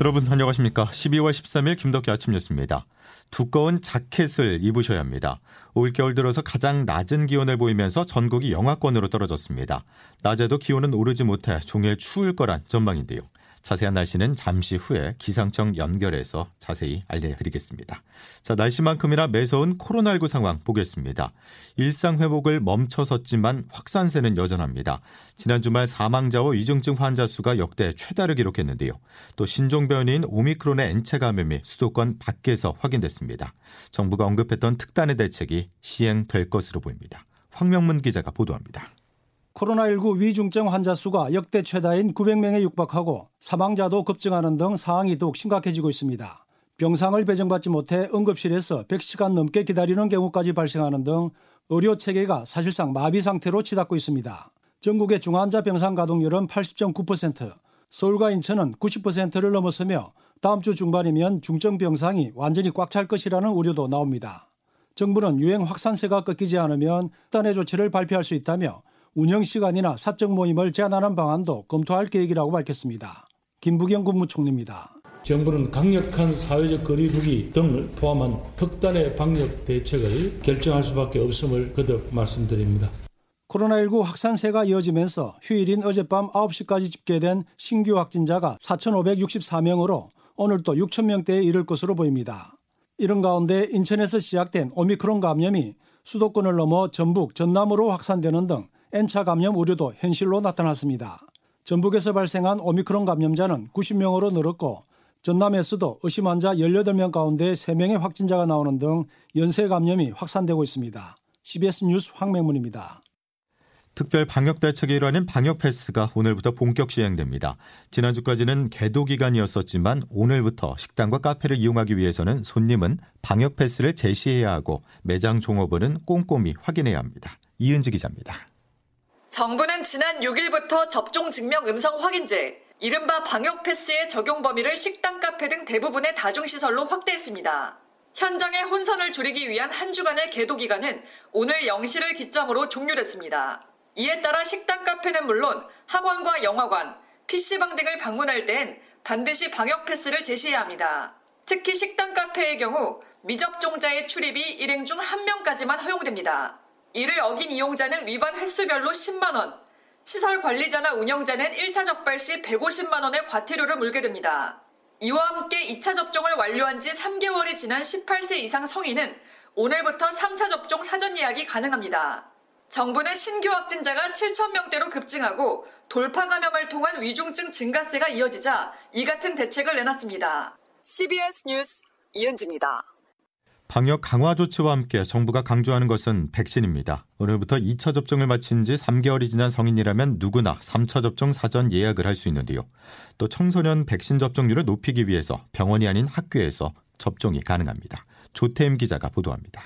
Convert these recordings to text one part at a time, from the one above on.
여러분 안녕하십니까? 12월 13일 김덕기 아침 뉴스입니다. 두꺼운 자켓을 입으셔야 합니다. 올겨울 들어서 가장 낮은 기온을 보이면서 전국이 영하권으로 떨어졌습니다. 낮에도 기온은 오르지 못해 종일 추울 거란 전망인데요. 자세한 날씨는 잠시 후에 기상청 연결해서 자세히 알려드리겠습니다. 자, 날씨만큼이나 매서운 코로나19 상황 보겠습니다. 일상 회복을 멈춰섰지만 확산세는 여전합니다. 지난 주말 사망자와 위중증 환자 수가 역대 최다를 기록했는데요. 또 신종 변이인 오미크론의 N체 감염이 수도권 밖에서 확인됐습니다. 정부가 언급했던 특단의 대책이 시행될 것으로 보입니다. 황명문 기자가 보도합니다. 코로나19 위중증 환자 수가 역대 최다인 900명에 육박하고 사망자도 급증하는 등 상황이 더욱 심각해지고 있습니다. 병상을 배정받지 못해 응급실에서 100시간 넘게 기다리는 경우까지 발생하는 등 의료 체계가 사실상 마비 상태로 치닫고 있습니다. 전국의 중환자 병상 가동률은 80.9%, 서울과 인천은 90%를 넘어서며 다음 주 중반이면 중증 병상이 완전히 꽉 찰 것이라는 우려도 나옵니다. 정부는 유행 확산세가 꺾이지 않으면 단의 조치를 발표할 수 있다며 운영 시간이나 사적 모임을 제한하는 방안도 검토할 계획이라고 밝혔습니다. 김부경 국무총리입니다. 정부는 강력한 사회적 거리두기 등을 포함한 특단의 방역 대책을 결정할 수밖에 없음을 거듭 말씀드립니다. 코로나19 확산세가 이어지면서 휴일인 어젯밤 9시까지 집계된 신규 확진자가 4,564명으로 오늘 또 6,000명대에 이를 것으로 보입니다. 이런 가운데 인천에서 시작된 오미크론 감염이 수도권을 넘어 전북, 전남으로 확산되는 등 N차 감염 우려도 현실로 나타났습니다. 전북에서 발생한 오미크론 감염자는 90명으로 늘었고 전남에서도 의심 환자 18명 가운데 3명의 확진자가 나오는 등 연쇄 감염이 확산되고 있습니다. CBS 뉴스 황맹문입니다. 특별 방역 대책의 일환인 방역 패스가 오늘부터 본격 시행됩니다. 지난주까지는 개도 기간이었었지만 오늘부터 식당과 카페를 이용하기 위해서는 손님은 방역 패스를 제시해야 하고 매장 종업원은 꼼꼼히 확인해야 합니다. 이은지 기자입니다. 정부는 지난 6일부터 접종 증명 음성 확인제, 이른바 방역 패스의 적용 범위를 식당, 카페 등 대부분의 다중시설로 확대했습니다. 현장의 혼선을 줄이기 위한 한 주간의 계도 기간은 오늘 0시를 기점으로 종료됐습니다. 이에 따라 식당, 카페는 물론 학원과 영화관, PC방 등을 방문할 땐 반드시 방역 패스를 제시해야 합니다. 특히 식당, 카페의 경우 미접종자의 출입이 일행 중 한 명까지만 허용됩니다. 이를 어긴 이용자는 위반 횟수별로 10만원, 시설 관리자나 운영자는 1차 접발 시 150만 원의 과태료를 물게 됩니다. 이와 함께 2차 접종을 완료한 지 3개월이 지난 18세 이상 성인은 오늘부터 3차 접종 사전 예약이 가능합니다. 정부는 신규 확진자가 7천명대로 급증하고 돌파 감염을 통한 위중증 증가세가 이어지자 이 같은 대책을 내놨습니다. CBS 뉴스 이은지입니다. 방역 강화 조치와 함께 정부가 강조하는 것은 백신입니다. 오늘부터 2차 접종을 마친 지 3개월이 지난 성인이라면 누구나 3차 접종 사전 예약을 할 수 있는데요. 또 청소년 백신 접종률을 높이기 위해서 병원이 아닌 학교에서 접종이 가능합니다. 조태임 기자가 보도합니다.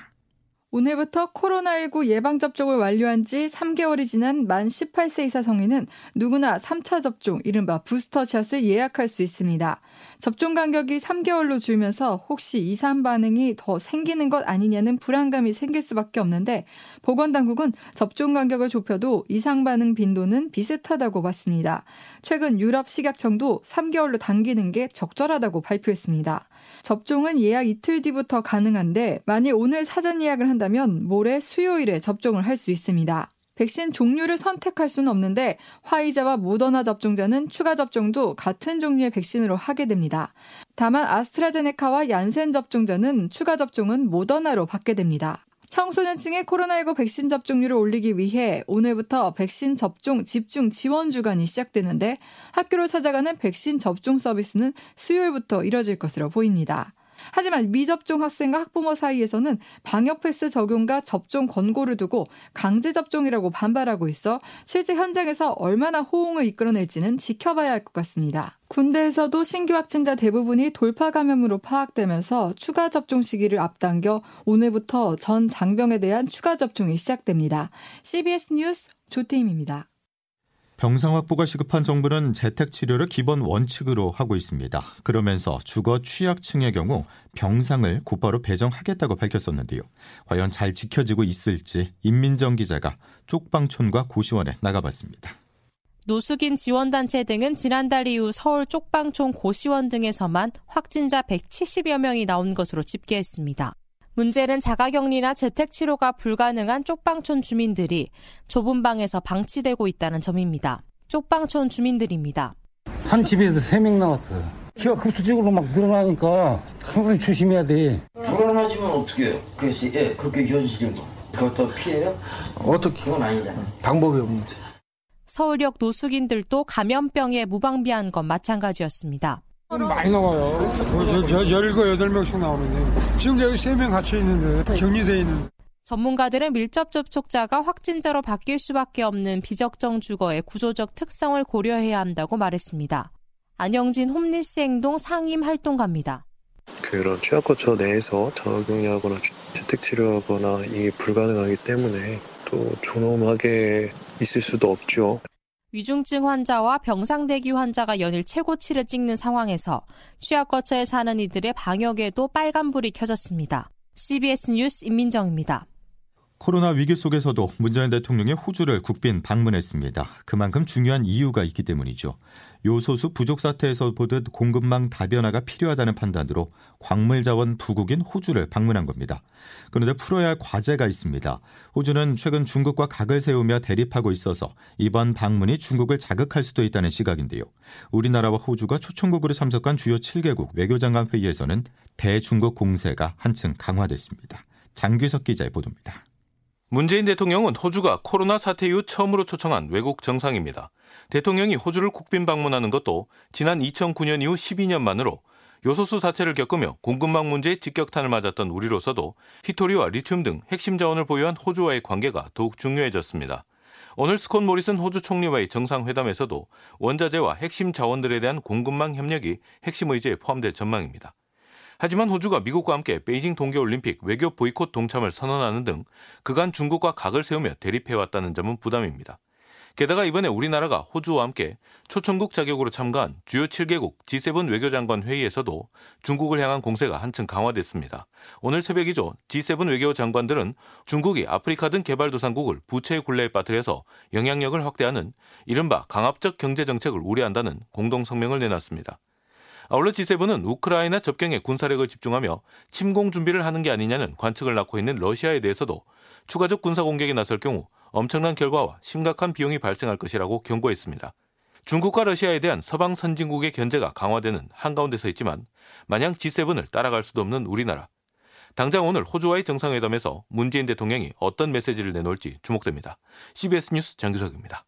오늘부터 코로나19 예방접종을 완료한 지 3개월이 지난 만 18세 이사 성인은 누구나 3차 접종, 이른바 부스터샷을 예약할 수 있습니다. 접종 간격이 3개월로 줄면서 혹시 이상 반응이 더 생기는 것 아니냐는 불안감이 생길 수밖에 없는데 보건당국은 접종 간격을 좁혀도 이상 반응 빈도는 비슷하다고 봤습니다. 최근 유럽 식약청도 3개월로 당기는 게 적절하다고 발표했습니다. 접종은 예약 이틀 뒤부터 가능한데 만일 오늘 사전 예약을 한다면 모레 수요일에 접종을 할 수 있습니다. 백신 종류를 선택할 수는 없는데 화이자와 모더나 접종자는 추가 접종도 같은 종류의 백신으로 하게 됩니다. 다만 아스트라제네카와 얀센 접종자는 추가 접종은 모더나로 받게 됩니다. 청소년층의 코로나19 백신 접종률을 올리기 위해 오늘부터 백신 접종 집중 지원 주간이 시작되는데 학교로 찾아가는 백신 접종 서비스는 수요일부터 이뤄질 것으로 보입니다. 하지만 미접종 학생과 학부모 사이에서는 방역 패스 적용과 접종 권고를 두고 강제 접종이라고 반발하고 있어 실제 현장에서 얼마나 호응을 이끌어낼지는 지켜봐야 할 것 같습니다. 군대에서도 신규 확진자 대부분이 돌파 감염으로 파악되면서 추가 접종 시기를 앞당겨 오늘부터 전 장병에 대한 추가 접종이 시작됩니다. CBS 뉴스 조태임입니다. 병상 확보가 시급한 정부는 재택 치료를 기본 원칙으로 하고 있습니다. 그러면서 주거 취약층의 경우 병상을 곧바로 배정하겠다고 밝혔었는데요. 과연 잘 지켜지고 있을지 임민정 기자가 쪽방촌과 고시원에 나가봤습니다. 노숙인 지원단체 등은 지난달 이후 서울 쪽방촌 고시원 등에서만 확진자 170여 명이 나온 것으로 집계했습니다. 문제는 자가격리나 재택치료가 불가능한 쪽방촌 주민들이 좁은 방에서 방치되고 있다는 점입니다. 쪽방촌 주민들입니다. 한 집에서 세 명 나왔어요. 키가 급수적으로 막 늘어나니까 항상 조심해야 돼. 불안하지면 어떻게 해요? 그래서 예, 그게 현실인 거. 그것도 피해요? 어떻게? 그건 아니잖아요. 방법이 없는데. 서울역 노숙인들도 감염병에 무방비한 건 마찬가지였습니다. 많이 나와요. 열거 여덟 명씩 나오는데 지금 여기 세 명 갇혀 있는데 격리돼 있는. 전문가들은 밀접 접촉자가 확진자로 바뀔 수밖에 없는 비적정 주거의 구조적 특성을 고려해야 한다고 말했습니다. 안영진 홈리스 행동 상임 활동가입니다. 그런 취약거처 내에서 자가격리하거나 재택치료하거나 이게 불가능하기 때문에 또 존엄하게 있을 수도 없죠. 위중증 환자와 병상 대기 환자가 연일 최고치를 찍는 상황에서 취약거처에 사는 이들의 방역에도 빨간불이 켜졌습니다. CBS 뉴스 임민정입니다. 코로나 위기 속에서도 문재인 대통령이 호주를 국빈 방문했습니다. 그만큼 중요한 이유가 있기 때문이죠. 요소수 부족 사태에서 보듯 공급망 다변화가 필요하다는 판단으로 광물 자원 부국인 호주를 방문한 겁니다. 그런데 풀어야 할 과제가 있습니다. 호주는 최근 중국과 각을 세우며 대립하고 있어서 이번 방문이 중국을 자극할 수도 있다는 시각인데요. 우리나라와 호주가 초청국으로 참석한 주요 7개국 외교장관 회의에서는 대중국 공세가 한층 강화됐습니다. 장규석 기자의 보도입니다. 문재인 대통령은 호주가 코로나 사태 이후 처음으로 초청한 외국 정상입니다. 대통령이 호주를 국빈 방문하는 것도 지난 2009년 이후 12년 만으로 요소수 사태를 겪으며 공급망 문제에 직격탄을 맞았던 우리로서도 히토리와 리튬 등 핵심 자원을 보유한 호주와의 관계가 더욱 중요해졌습니다. 오늘 스콘 모리슨 호주 총리와의 정상회담에서도 원자재와 핵심 자원들에 대한 공급망 협력이 핵심 의제에 포함될 전망입니다. 하지만 호주가 미국과 함께 베이징 동계올림픽 외교 보이콧 동참을 선언하는 등 그간 중국과 각을 세우며 대립해왔다는 점은 부담입니다. 게다가 이번에 우리나라가 호주와 함께 초청국 자격으로 참가한 주요 7개국 G7 외교장관 회의에서도 중국을 향한 공세가 한층 강화됐습니다. 오늘 새벽이죠. G7 외교장관들은 중국이 아프리카 등 개발도상국을 부채의 굴레에 빠뜨려서 영향력을 확대하는 이른바 강압적 경제정책을 우려한다는 공동성명을 내놨습니다. 아울러 G7은 우크라이나 접경에 군사력을 집중하며 침공 준비를 하는 게 아니냐는 관측을 낳고 있는 러시아에 대해서도 추가적 군사 공격에 나설 경우 엄청난 결과와 심각한 비용이 발생할 것이라고 경고했습니다. 중국과 러시아에 대한 서방 선진국의 견제가 강화되는 한가운데 서 있지만 마냥 G7을 따라갈 수도 없는 우리나라. 당장 오늘 호주와의 정상회담에서 문재인 대통령이 어떤 메시지를 내놓을지 주목됩니다. CBS 뉴스 장규석입니다.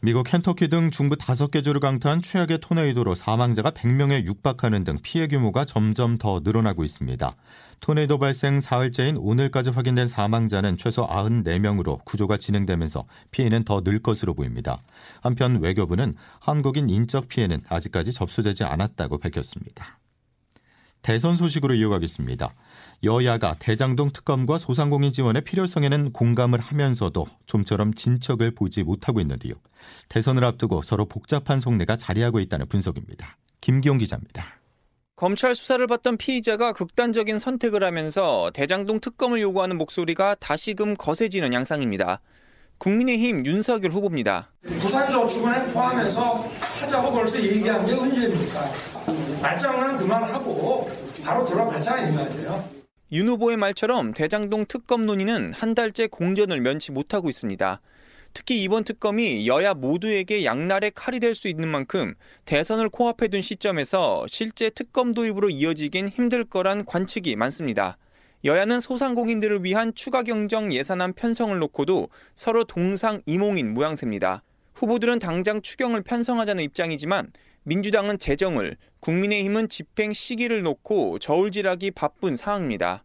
미국 켄터키 등 중부 다섯 개 주를 강타한 최악의 토네이도로 사망자가 100명에 육박하는 등 피해 규모가 점점 더 늘어나고 있습니다. 토네이도 발생 사흘째인 오늘까지 확인된 사망자는 최소 94명으로 구조가 진행되면서 피해는 더 늘 것으로 보입니다. 한편 외교부는 한국인 인적 피해는 아직까지 접수되지 않았다고 밝혔습니다. 대선 소식으로 이어가겠습니다. 여야가 대장동 특검과 소상공인 지원의 필요성에는 공감을 하면서도 좀처럼 진척을 보지 못하고 있는데요. 대선을 앞두고 서로 복잡한 속내가 자리하고 있다는 분석입니다. 김기용 기자입니다. 검찰 수사를 받던 피의자가 극단적인 선택을 하면서 대장동 특검을 요구하는 목소리가 다시금 거세지는 양상입니다. 국민의힘 윤석열 후보입니다. 부산저축은행 포함해서 하자고 벌써 얘기한 게 언제입니까? 말장난 그만하고 바로 들어가자 이 말이에요. 윤 후보의 말처럼 대장동 특검 논의는 한 달째 공전을 면치 못하고 있습니다. 특히 이번 특검이 여야 모두에게 양날의 칼이 될 수 있는 만큼 대선을 코앞에 둔 시점에서 실제 특검 도입으로 이어지긴 힘들 거란 관측이 많습니다. 여야는 소상공인들을 위한 추가 경정 예산안 편성을 놓고도 서로 동상이몽인 모양새입니다. 후보들은 당장 추경을 편성하자는 입장이지만 민주당은 재정을, 국민의힘은 집행 시기를 놓고 저울질하기 바쁜 상황입니다.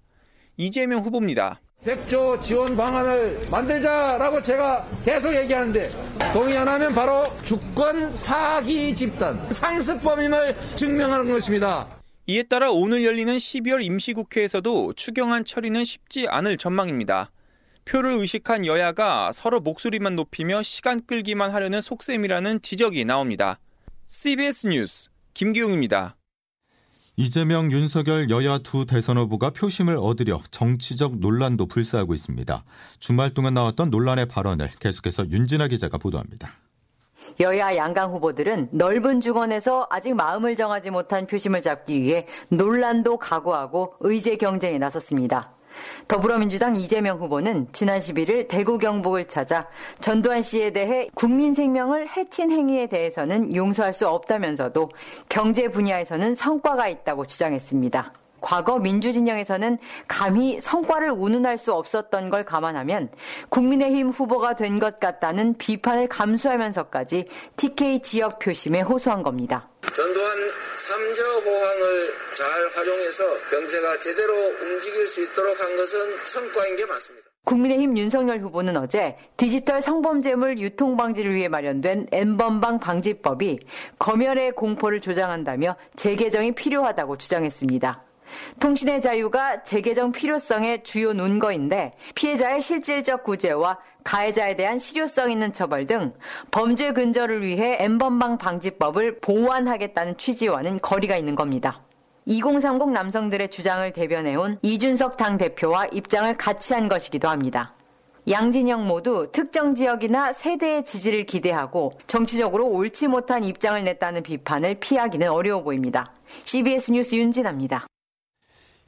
이재명 후보입니다. 100조 지원 방안을 만들자라고 제가 계속 얘기하는데 동의 안 하면 바로 주권 사기 집단 상습범임을 증명하는 것입니다. 이에 따라 오늘 열리는 12월 임시국회에서도 추경안 처리는 쉽지 않을 전망입니다. 표를 의식한 여야가 서로 목소리만 높이며 시간 끌기만 하려는 속셈이라는 지적이 나옵니다. CBS 뉴스 김기용입니다. 이재명, 윤석열 여야 두 대선 후보가 표심을 얻으려 정치적 논란도 불사하고 있습니다. 주말 동안 나왔던 논란의 발언을 계속해서 윤진아 기자가 보도합니다. 여야 양강 후보들은 넓은 주권에서 아직 마음을 정하지 못한 표심을 잡기 위해 논란도 각오하고 의제 경쟁에 나섰습니다. 더불어민주당 이재명 후보는 지난 11일 대구 경북을 찾아 전두환 씨에 대해 국민 생명을 해친 행위에 대해서는 용서할 수 없다면서도 경제 분야에서는 성과가 있다고 주장했습니다. 과거 민주진영에서는 감히 성과를 운운할 수 없었던 걸 감안하면 국민의힘 후보가 된 것 같다는 비판을 감수하면서까지 TK 지역 표심에 호소한 겁니다. 전두환 3저 호황을 잘 활용해서 경제가 제대로 움직일 수 있도록 한 것은 성과인 게 맞습니다. 국민의힘 윤석열 후보는 어제 디지털 성범죄물 유통 방지를 위해 마련된 N번방 방지법이 검열의 공포를 조장한다며 재개정이 필요하다고 주장했습니다. 통신의 자유가 재개정 필요성의 주요 논거인데 피해자의 실질적 구제와 가해자에 대한 실효성 있는 처벌 등 범죄 근절을 위해 엠번방 방지법을 보완하겠다는 취지와는 거리가 있는 겁니다. 2030 남성들의 주장을 대변해온 이준석 당 대표와 입장을 같이 한 것이기도 합니다. 양진영 모두 특정 지역이나 세대의 지지를 기대하고 정치적으로 옳지 못한 입장을 냈다는 비판을 피하기는 어려워 보입니다. CBS 뉴스 윤진아입니다.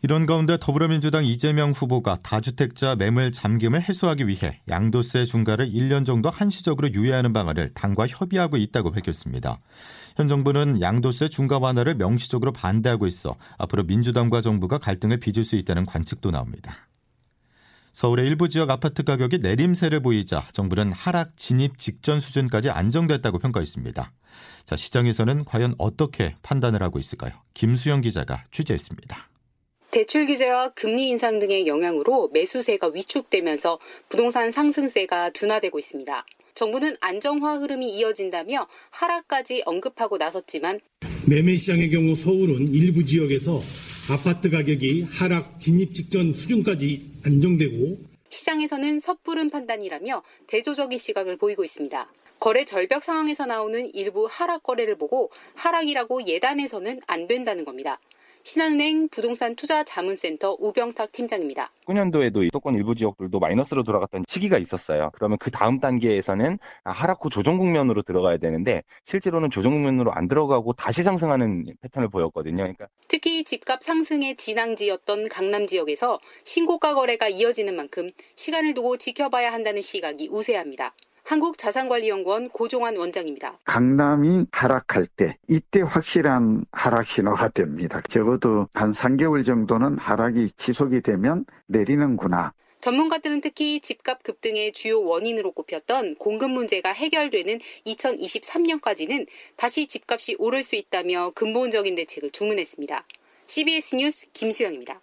이런 가운데 더불어민주당 이재명 후보가 다주택자 매물 잠김을 해소하기 위해 양도세 중과를 1년 정도 한시적으로 유예하는 방안을 당과 협의하고 있다고 밝혔습니다. 현 정부는 양도세 중과 완화를 명시적으로 반대하고 있어 앞으로 민주당과 정부가 갈등을 빚을 수 있다는 관측도 나옵니다. 서울의 일부 지역 아파트 가격이 내림세를 보이자 정부는 하락 진입 직전 수준까지 안정됐다고 평가했습니다. 자, 시장에서는 과연 어떻게 판단을 하고 있을까요? 김수영 기자가 취재했습니다. 대출 규제와 금리 인상 등의 영향으로 매수세가 위축되면서 부동산 상승세가 둔화되고 있습니다. 정부는 안정화 흐름이 이어진다며 하락까지 언급하고 나섰지만 매매 시장의 경우 서울은 일부 지역에서 아파트 가격이 하락 진입 직전 수준까지 안정되고 시장에서는 섣부른 판단이라며 대조적인 시각을 보이고 있습니다. 거래 절벽 상황에서 나오는 일부 하락 거래를 보고 하락이라고 예단해서는 안 된다는 겁니다. 신한은행 부동산 투자 자문센터 우병탁 팀장입니다. 9년도에도 수도권 일부 지역들도 마이너스로 돌아갔던 시기가 있었어요. 그러면 그 다음 단계에서는 하락 후 조정 국면으로 들어가야 되는데 실제로는 조정 국면으로 안 들어가고 다시 상승하는 패턴을 보였거든요. 그러니까 특히 집값 상승의 진앙지였던 강남 지역에서 신고가 거래가 이어지는 만큼 시간을 두고 지켜봐야 한다는 시각이 우세합니다. 한국자산관리연구원 고종환 원장입니다. 강남이 하락할 때 이때 확실한 하락 신호가 됩니다. 적어도 한 3개월 정도는 하락이 지속이 되면 내리는구나. 전문가들은 특히 집값 급등의 주요 원인으로 꼽혔던 공급 문제가 해결되는 2023년까지는 다시 집값이 오를 수 있다며 근본적인 대책을 주문했습니다. CBS 뉴스 김수영입니다.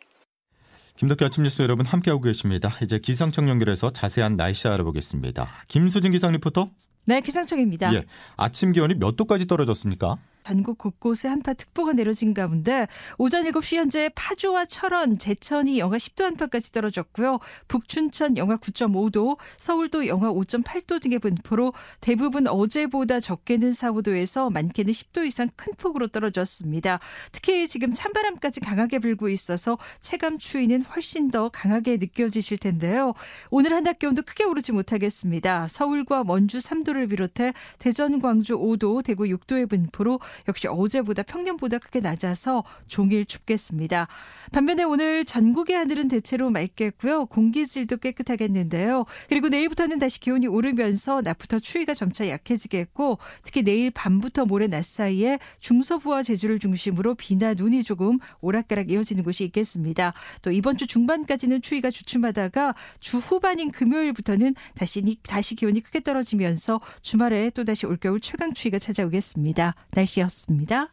김덕기 아침 뉴스 여러분 함께하고 계십니다. 이제 기상청 연결해서 자세한 날씨 알아보겠습니다. 김수진 기상 리포터. 네, 기상청입니다. 예, 아침 기온이 몇 도까지 떨어졌습니까? 전국 곳곳에 한파 특보가 내려진 가운데 오전 7시 현재 파주와 철원, 제천이 영하 10도 안팎까지 떨어졌고요. 북춘천 영하 9.5도, 서울도 영하 5.8도 등의 분포로 대부분 어제보다 적게는 4, 5도에서 많게는 10도 이상 큰 폭으로 떨어졌습니다. 특히 지금 찬바람까지 강하게 불고 있어서 체감 추위는 훨씬 더 강하게 느껴지실 텐데요. 오늘 한낮 기온도 크게 오르지 못하겠습니다. 서울과 원주 3도를 비롯해 대전, 광주 5도, 대구 6도의 분포로 역시 어제보다 평년보다 크게 낮아서 종일 춥겠습니다. 반면에 오늘 전국의 하늘은 대체로 맑겠고요. 공기질도 깨끗하겠는데요. 그리고 내일부터는 다시 기온이 오르면서 낮부터 추위가 점차 약해지겠고 특히 내일 밤부터 모레 낮 사이에 중서부와 제주를 중심으로 비나 눈이 조금 오락가락 이어지는 곳이 있겠습니다. 또 이번 주 중반까지는 추위가 주춤하다가 주 후반인 금요일부터는 다시 다시 기온이 크게 떨어지면서 주말에 또 다시 올겨울 최강 추위가 찾아오겠습니다. 날씨 였습니다.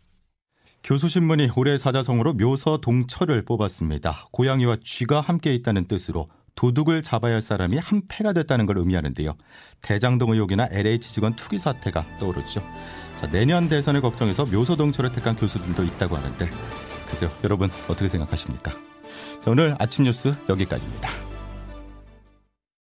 교수신문이 올해 사자성어로 묘서 동철을 뽑았습니다. 고양이와 쥐가 함께 있다는 뜻으로 도둑을 잡아야 할 사람이 한 패가 됐다는 걸 의미하는데요. 대장동 의혹이나 LH 직원 투기 사태가 떠오르죠. 자, 내년 대선을 걱정해서 묘서동철을 택한 교수들도 있다고 하는데 글쎄요. 여러분 어떻게 생각하십니까? 자, 오늘 아침 뉴스 여기까지입니다.